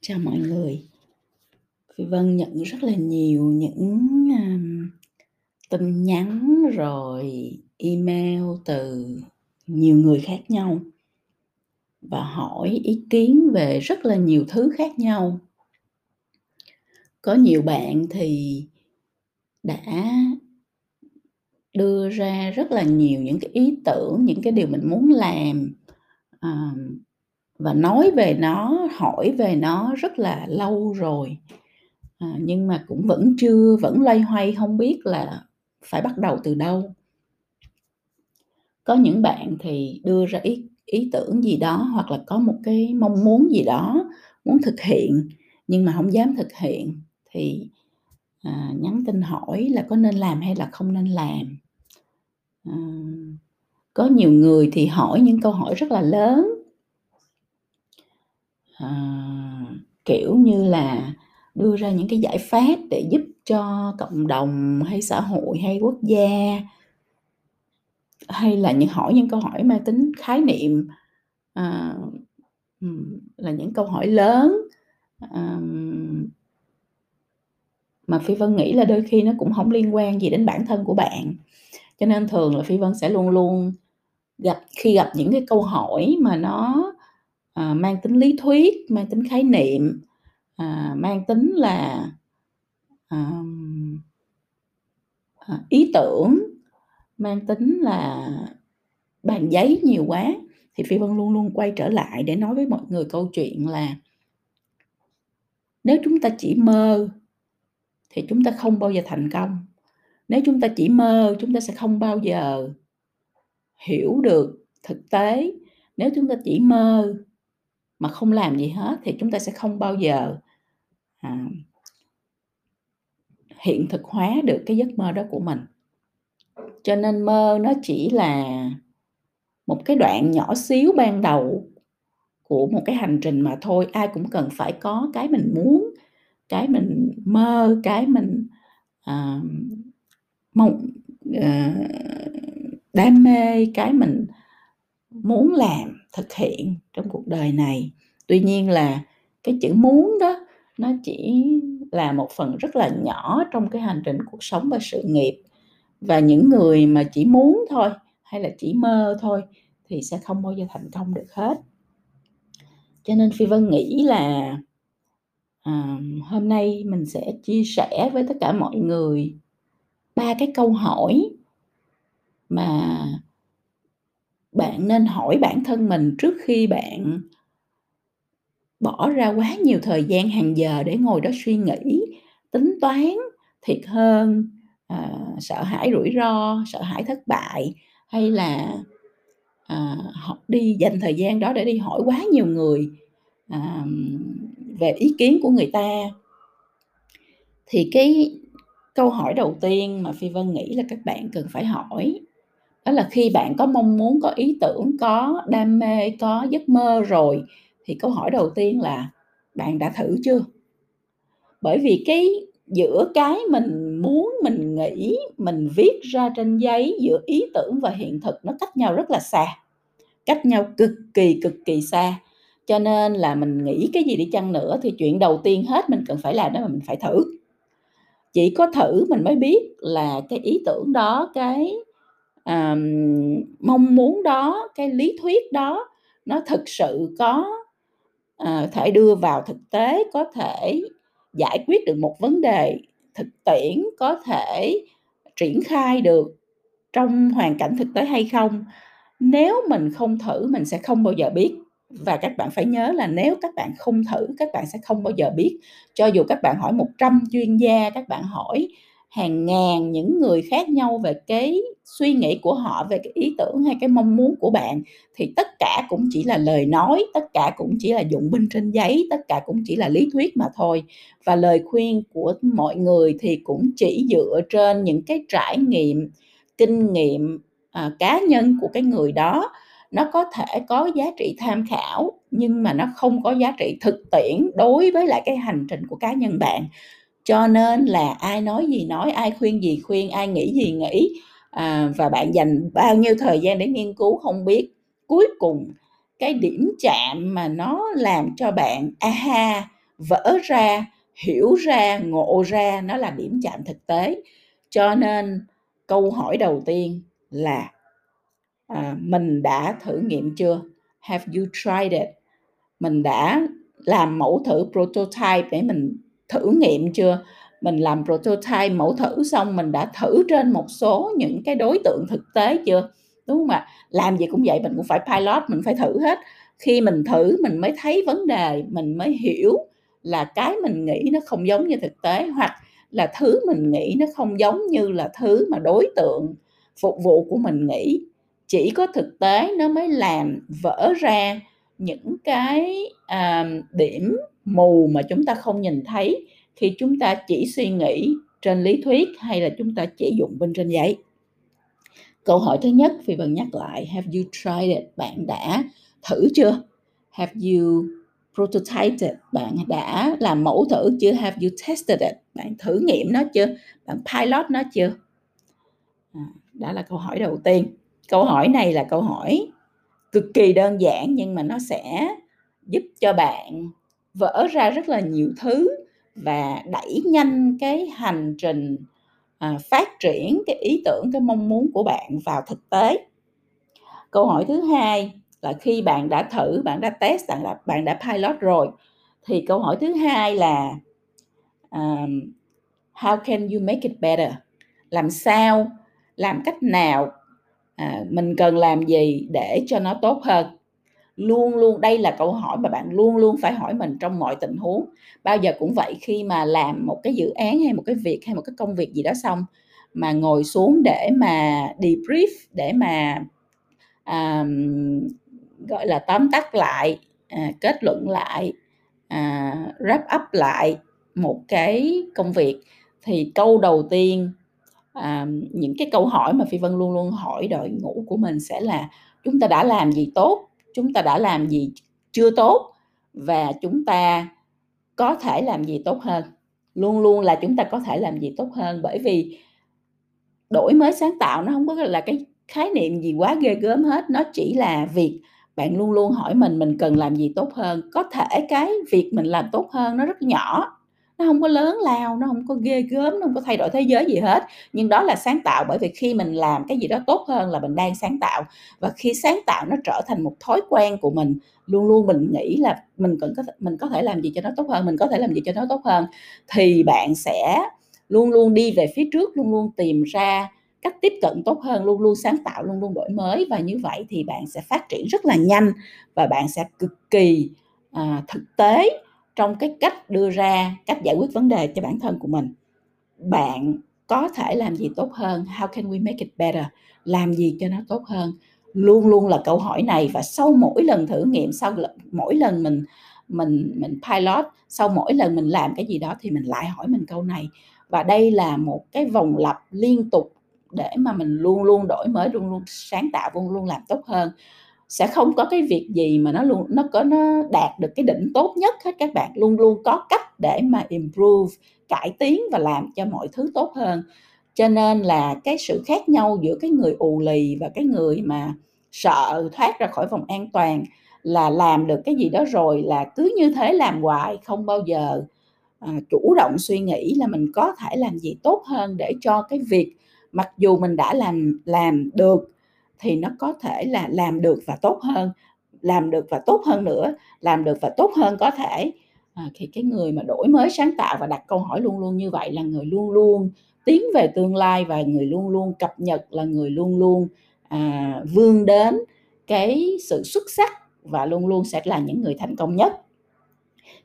Chào mọi người. Phi Vân nhận rất là nhiều những, um, tin nhắn rồi email từ nhiều người khác nhau và hỏi ý kiến về rất là nhiều thứ khác nhau. Có nhiều bạn thì đã đưa ra rất là nhiều những cái ý tưởng, những cái điều mình muốn làm, um, và nói về nó, hỏi về nó rất là lâu rồi, à, nhưng mà cũng vẫn chưa vẫn loay hoay không biết là phải bắt đầu từ đâu. Có những bạn thì đưa ra ý ý tưởng gì đó hoặc là có một cái mong muốn gì đó muốn thực hiện nhưng mà không dám thực hiện thì, à, nhắn tin hỏi là có nên làm hay là không nên làm. à, có nhiều người thì hỏi những câu hỏi rất là lớn. À, kiểu như là, đưa ra những cái giải pháp để giúp cho cộng đồng hay xã hội hay quốc gia. Hay là những hỏi những câu hỏi mang tính khái niệm, à, là những câu hỏi lớn, à, mà Phi Vân nghĩ là đôi khi nó cũng không liên quan gì đến bản thân của bạn. Cho nên thường là Phi Vân sẽ luôn luôn gặp khi gặp những cái câu hỏi mà nó, À, mang tính lý thuyết, mang tính khái niệm, à, mang tính là, à, à, ý tưởng, mang tính là bàn giấy nhiều quá thì Phi Vân luôn luôn quay trở lại để nói với mọi người câu chuyện là nếu chúng ta chỉ mơ thì chúng ta không bao giờ thành công. Nếu chúng ta chỉ mơ, chúng ta sẽ không bao giờ hiểu được thực tế. Nếu chúng ta chỉ mơ mà không làm gì hết thì chúng ta sẽ không bao giờ, à hiện thực hóa được cái giấc mơ đó của mình. Cho nên mơ nó chỉ là một cái đoạn nhỏ xíu ban đầu của một cái hành trình mà thôi. Ai cũng cần phải có cái mình muốn, cái mình mơ, cái mình, ờ, mong ờ, đam mê, cái mình muốn làm, thực hiện trong cuộc đời này. Tuy nhiên là cái chữ muốn đó nó chỉ là một phần rất là nhỏ trong cái hành trình cuộc sống và sự nghiệp. Và những người mà chỉ muốn thôi, hay là chỉ mơ thôi thì sẽ không bao giờ thành công được hết. Cho nên Phi Vân nghĩ là, à, hôm nay mình sẽ chia sẻ với tất cả mọi người ba cái câu hỏi mà bạn nên hỏi bản thân mình trước khi bạn bỏ ra quá nhiều thời gian hàng giờ để ngồi đó suy nghĩ, tính toán thiệt hơn, à, sợ hãi rủi ro, sợ hãi thất bại hay là, à, họ đi dành thời gian đó để đi hỏi quá nhiều người, à, về ý kiến của người ta. Thì cái câu hỏi đầu tiên mà Phi Vân nghĩ là các bạn cần phải hỏi đó là khi bạn có mong muốn, có ý tưởng, có đam mê, có giấc mơ rồi thì câu hỏi đầu tiên là bạn đã thử chưa? Bởi vì cái giữa cái mình muốn, mình nghĩ, mình viết ra trên giấy, giữa ý tưởng và hiện thực nó cách nhau rất là xa, cách nhau cực kỳ, cực kỳ xa. Cho nên là mình nghĩ cái gì đi chăng nữa thì chuyện đầu tiên hết mình cần phải làm đó là mình phải thử. Chỉ có thử mình mới biết là cái ý tưởng đó, cái, ờm, mong muốn đó, cái lý thuyết đó nó thực sự có, ờ, thể đưa vào thực tế, có thể giải quyết được một vấn đề thực tiễn, có thể triển khai được trong hoàn cảnh thực tế hay không. Nếu mình không thử mình sẽ không bao giờ biết. Và các bạn phải nhớ là nếu các bạn không thử, các bạn sẽ không bao giờ biết. Cho dù các bạn hỏi 100 chuyên gia, các bạn hỏi hàng ngàn những người khác nhau về cái suy nghĩ của họ, về cái ý tưởng hay cái mong muốn của bạn thì tất cả cũng chỉ là lời nói, tất cả cũng chỉ là dụng binh trên giấy, tất cả cũng chỉ là lý thuyết mà thôi. Và lời khuyên của mọi người thì cũng chỉ dựa trên những cái trải nghiệm, kinh nghiệm, à, cá nhân của cái người đó. Nó có thể có giá trị tham khảo nhưng mà nó không có giá trị thực tiễn đối với lại cái hành trình của cá nhân bạn. Cho nên là ai nói gì nói, ai khuyên gì khuyên, ai nghĩ gì nghĩ, à, và bạn dành bao nhiêu thời gian để nghiên cứu không biết. Cuối cùng cái điểm chạm mà nó làm cho bạn, aha vỡ ra hiểu ra ngộ ra nó là điểm chạm thực tế. Cho nên câu hỏi đầu tiên là à, mình đã thử nghiệm chưa? Have you tried it? Mình đã làm mẫu thử prototype để mình thử nghiệm chưa? Mình làm prototype mẫu thử xong mình đã thử trên một số những cái đối tượng thực tế chưa? Đúng không ạ? Làm gì cũng vậy mình cũng phải pilot mình phải thử hết. Khi mình thử mình mới thấy vấn đề mình mới hiểu là cái mình nghĩ nó không giống như thực tế hoặc là thứ mình nghĩ nó không giống như là thứ mà đối tượng phục vụ của mình nghĩ. Chỉ có thực tế nó mới làm vỡ ra những cái uh, điểm mù mà chúng ta không nhìn thấy khi chúng ta chỉ suy nghĩ trên lý thuyết hay là chúng ta chỉ dụng bên trên giấy. Câu hỏi thứ nhất phi vân nhắc lại have you tried it? Bạn đã thử chưa? Have you prototyped it? Bạn đã làm mẫu thử chưa? Have you tested it? Bạn thử nghiệm nó chưa? Bạn pilot nó chưa? À, đó là câu hỏi đầu tiên. Câu hỏi này là câu hỏi cực kỳ đơn giản nhưng mà nó sẽ giúp cho bạn vỡ ra rất là nhiều thứ và đẩy nhanh cái hành trình à, phát triển cái ý tưởng cái mong muốn của bạn vào thực tế. Câu hỏi thứ hai là khi bạn đã thử bạn đã test bạn đã bạn đã pilot rồi thì câu hỏi thứ hai là um, how can you make it better? Làm sao làm cách nào à, mình cần làm gì để cho nó tốt hơn? Luôn luôn. Đây là câu hỏi mà bạn luôn luôn phải hỏi mình trong mọi tình huống. Bao giờ cũng vậy khi mà làm một cái dự án hay một cái việc hay một cái công việc gì đó xong mà ngồi xuống để mà debrief để mà um, gọi là tóm tắt lại à, kết luận lại à, wrap up lại một cái công việc thì câu đầu tiên à, những cái câu hỏi mà phi vân luôn luôn hỏi đội ngũ của mình sẽ là chúng ta đã làm gì tốt? Chúng ta đã làm gì chưa tốt và chúng ta có thể làm gì tốt hơn. Luôn luôn là chúng ta có thể làm gì tốt hơn bởi vì đổi mới sáng tạo nó không có là cái khái niệm gì quá ghê gớm hết. Nó chỉ là việc bạn luôn luôn hỏi mình mình cần làm gì tốt hơn. Có thể cái việc mình làm tốt hơn nó rất nhỏ nó không có lớn lao nó không có ghê gớm nó không có thay đổi thế giới gì hết. Nhưng đó là sáng tạo bởi vì khi mình làm cái gì đó tốt hơn là mình đang sáng tạo. Và khi sáng tạo nó trở thành một thói quen của mình luôn luôn mình nghĩ là mình cần có mình có thể làm gì cho nó tốt hơn mình có thể làm gì cho nó tốt hơn thì bạn sẽ luôn luôn đi về phía trước luôn luôn tìm ra cách tiếp cận tốt hơn luôn luôn sáng tạo luôn luôn đổi mới. Và như vậy thì bạn sẽ phát triển rất là nhanh và bạn sẽ cực kỳ à, thực tế trong cái cách đưa ra cách giải quyết vấn đề cho bản thân của mình. Bạn có thể làm gì tốt hơn? How can we make it better? Làm gì cho nó tốt hơn? Luôn luôn là câu hỏi này và sau mỗi lần thử nghiệm, sau mỗi lần mình mình mình pilot, sau mỗi lần mình làm cái gì đó thì mình lại hỏi mình câu này. Và đây là một cái vòng lặp liên tục để mà mình luôn luôn đổi mới, luôn luôn sáng tạo, luôn luôn làm tốt hơn sẽ không có cái việc gì mà nó luôn nó có nó đạt được cái đỉnh tốt nhất hết các bạn. Luôn luôn có cách để mà improve cải tiến và làm cho mọi thứ tốt hơn. Cho nên là cái sự khác nhau giữa cái người ù lì và cái người mà sợ thoát ra khỏi vòng an toàn là làm được cái gì đó rồi là cứ như thế làm hoài không bao giờ à, chủ động suy nghĩ là mình có thể làm gì tốt hơn để cho cái việc mặc dù mình đã làm làm được thì nó có thể là làm được và tốt hơn làm được và tốt hơn nữa làm được và tốt hơn có thể. À, thì cái người mà đổi mới sáng tạo và đặt câu hỏi luôn luôn như vậy là người luôn luôn tiến về tương lai và người luôn luôn cập nhật là người luôn luôn à, vươn đến cái sự xuất sắc và luôn luôn sẽ là những người thành công nhất.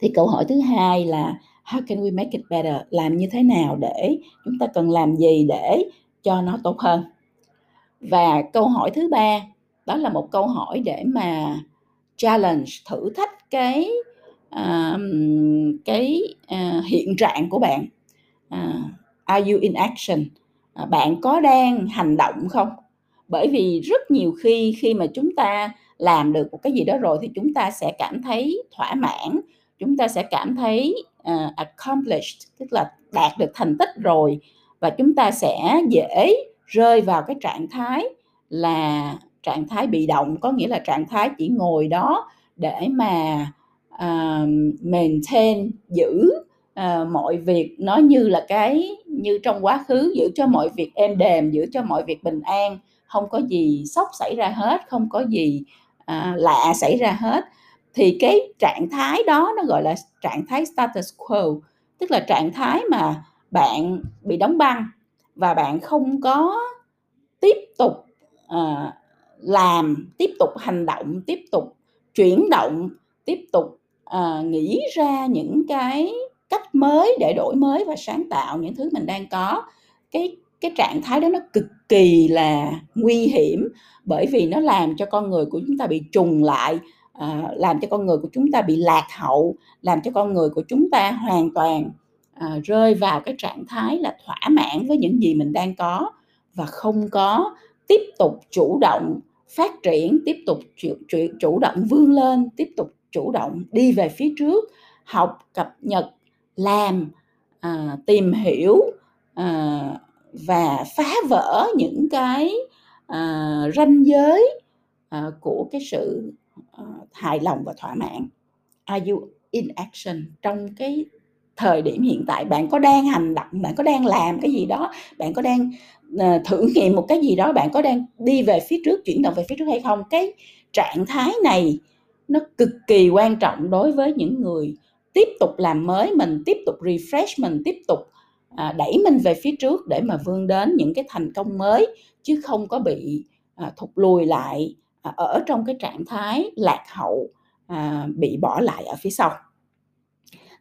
Thì câu hỏi thứ hai là how can we make it better? Làm như thế nào để chúng ta cần làm gì để cho nó tốt hơn? Và câu hỏi thứ ba đó là một câu hỏi để mà challenge thử thách cái uh, cái uh, hiện trạng của bạn. Uh, are you in action? Uh, bạn có đang hành động không? Bởi vì rất nhiều khi khi mà chúng ta làm được một cái gì đó rồi thì chúng ta sẽ cảm thấy thỏa mãn chúng ta sẽ cảm thấy uh, accomplished tức là đạt được thành tích rồi và chúng ta sẽ dễ rơi vào cái trạng thái là trạng thái bị động có nghĩa là trạng thái chỉ ngồi đó để mà uh, maintain giữ uh, mọi việc nó như là cái như trong quá khứ giữ cho mọi việc êm đềm giữ cho mọi việc bình an không có gì sốc xảy ra hết không có gì uh, lạ xảy ra hết. Thì cái trạng thái đó nó gọi là trạng thái status quo tức là trạng thái mà bạn bị đóng băng và bạn không có tiếp tục uh, làm tiếp tục hành động tiếp tục chuyển động tiếp tục uh, nghĩ ra những cái cách mới để đổi mới và sáng tạo những thứ mình đang có. Cái cái trạng thái đó nó cực kỳ là nguy hiểm bởi vì nó làm cho con người của chúng ta bị trùng lại à, làm cho con người của chúng ta bị lạc hậu làm cho con người của chúng ta hoàn toàn à, rơi vào cái trạng thái là thỏa mãn với những gì mình đang có và không có tiếp tục chủ động phát triển tiếp tục chủ, chủ, chủ động vươn lên tiếp tục chủ động đi về phía trước học cập nhật làm à, tìm hiểu à, và phá vỡ những cái à, ranh giới à, của cái sự à, hài lòng và thỏa mãn. Are you in action trong cái thời điểm hiện tại bạn có đang hành động bạn có đang làm cái gì đó bạn có đang uh, thử nghiệm một cái gì đó bạn có đang đi về phía trước chuyển động về phía trước hay không? Cái trạng thái này nó cực kỳ quan trọng đối với những người tiếp tục làm mới mình tiếp tục refresh mình tiếp tục à, đẩy mình về phía trước để mà vươn đến những cái thành công mới chứ không có bị à, thụt lùi lại à, ở trong cái trạng thái lạc hậu à, bị bỏ lại ở phía sau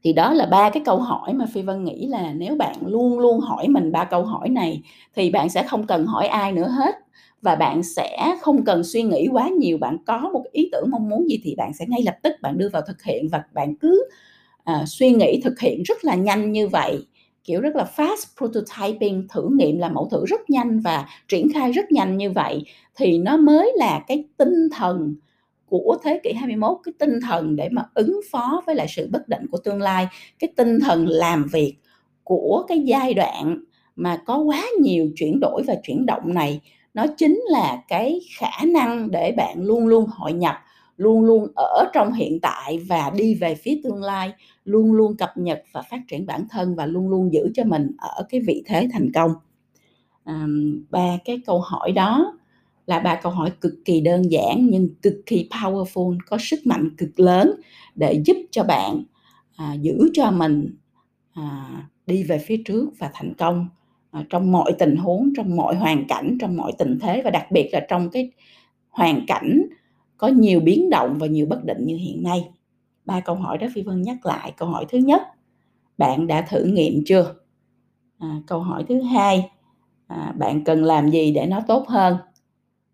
thì đó là ba cái câu hỏi mà phi vân nghĩ là nếu bạn luôn luôn hỏi mình ba câu hỏi này thì bạn sẽ không cần hỏi ai nữa hết. Và bạn sẽ không cần suy nghĩ quá nhiều bạn có một ý tưởng mong muốn gì thì bạn sẽ ngay lập tức bạn đưa vào thực hiện và bạn cứ à, suy nghĩ thực hiện rất là nhanh như vậy. Kiểu rất là fast prototyping thử nghiệm là mẫu thử rất nhanh và triển khai rất nhanh như vậy. Thì nó mới là cái tinh thần của thế kỷ 21 cái tinh thần để mà ứng phó với lại sự bất định của tương lai cái tinh thần làm việc của cái giai đoạn mà có quá nhiều chuyển đổi và chuyển động này nó chính là cái khả năng để bạn luôn luôn hội nhập luôn luôn ở trong hiện tại và đi về phía tương lai luôn luôn cập nhật và phát triển bản thân và luôn luôn giữ cho mình ở cái vị thế thành công. À, ba cái câu hỏi đó là ba câu hỏi cực kỳ đơn giản nhưng cực kỳ powerful có sức mạnh cực lớn để giúp cho bạn à, giữ cho mình à, đi về phía trước và thành công à, trong mọi tình huống trong mọi hoàn cảnh trong mọi tình thế và đặc biệt là trong cái hoàn cảnh có nhiều biến động và nhiều bất định như hiện nay. Ba câu hỏi đó phi vân nhắc lại. Câu hỏi thứ nhất bạn đã thử nghiệm chưa? À, câu hỏi thứ hai à, bạn cần làm gì để nó tốt hơn?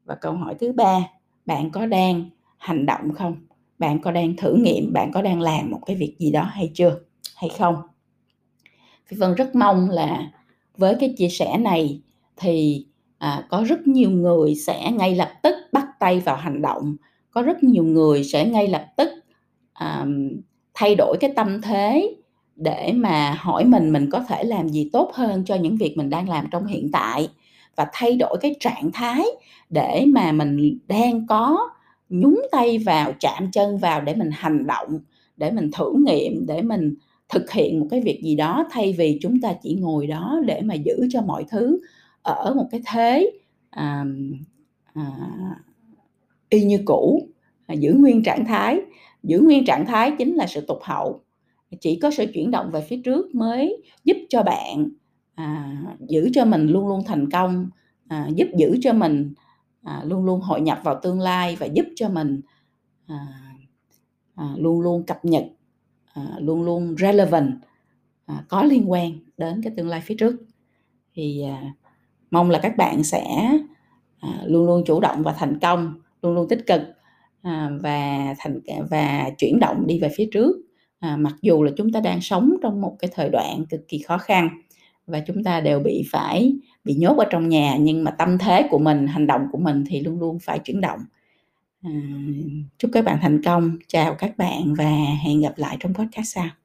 Và câu hỏi thứ ba bạn có đang hành động không? Bạn có đang thử nghiệm bạn có đang làm một cái việc gì đó hay chưa? Hay không? Phi vân rất mong là với cái chia sẻ này thì à, có rất nhiều người sẽ ngay lập tức bắt tay vào hành động. Có rất nhiều người sẽ ngay lập tức à, thay đổi cái tâm thế để mà hỏi mình mình có thể làm gì tốt hơn cho những việc mình đang làm trong hiện tại và thay đổi cái trạng thái để mà mình đang có nhúng tay vào chạm chân vào để mình hành động để mình thử nghiệm để mình thực hiện một cái việc gì đó thay vì chúng ta chỉ ngồi đó để mà giữ cho mọi thứ ở một cái thế à, à, y như cũ à, giữ nguyên trạng thái. Giữ nguyên trạng thái chính là sự tụt hậu. Chỉ có sự chuyển động về phía trước mới giúp cho bạn à, giữ cho mình luôn luôn thành công à, giúp giữ cho mình à, luôn luôn hội nhập vào tương lai và giúp cho mình à, à, luôn luôn cập nhật à, luôn luôn relevant à, có liên quan đến cái tương lai phía trước. Thì à, mong là các bạn sẽ à, luôn luôn chủ động và thành công luôn luôn tích cực à, và thành và chuyển động đi về phía trước. À, mặc dù là chúng ta đang sống trong một cái thời đoạn cực kỳ khó khăn và chúng ta đều bị phải bị nhốt ở trong nhà nhưng mà tâm thế của mình hành động của mình thì luôn luôn phải chuyển động. À, chúc các bạn thành công. Chào các bạn và hẹn gặp lại trong podcast sau.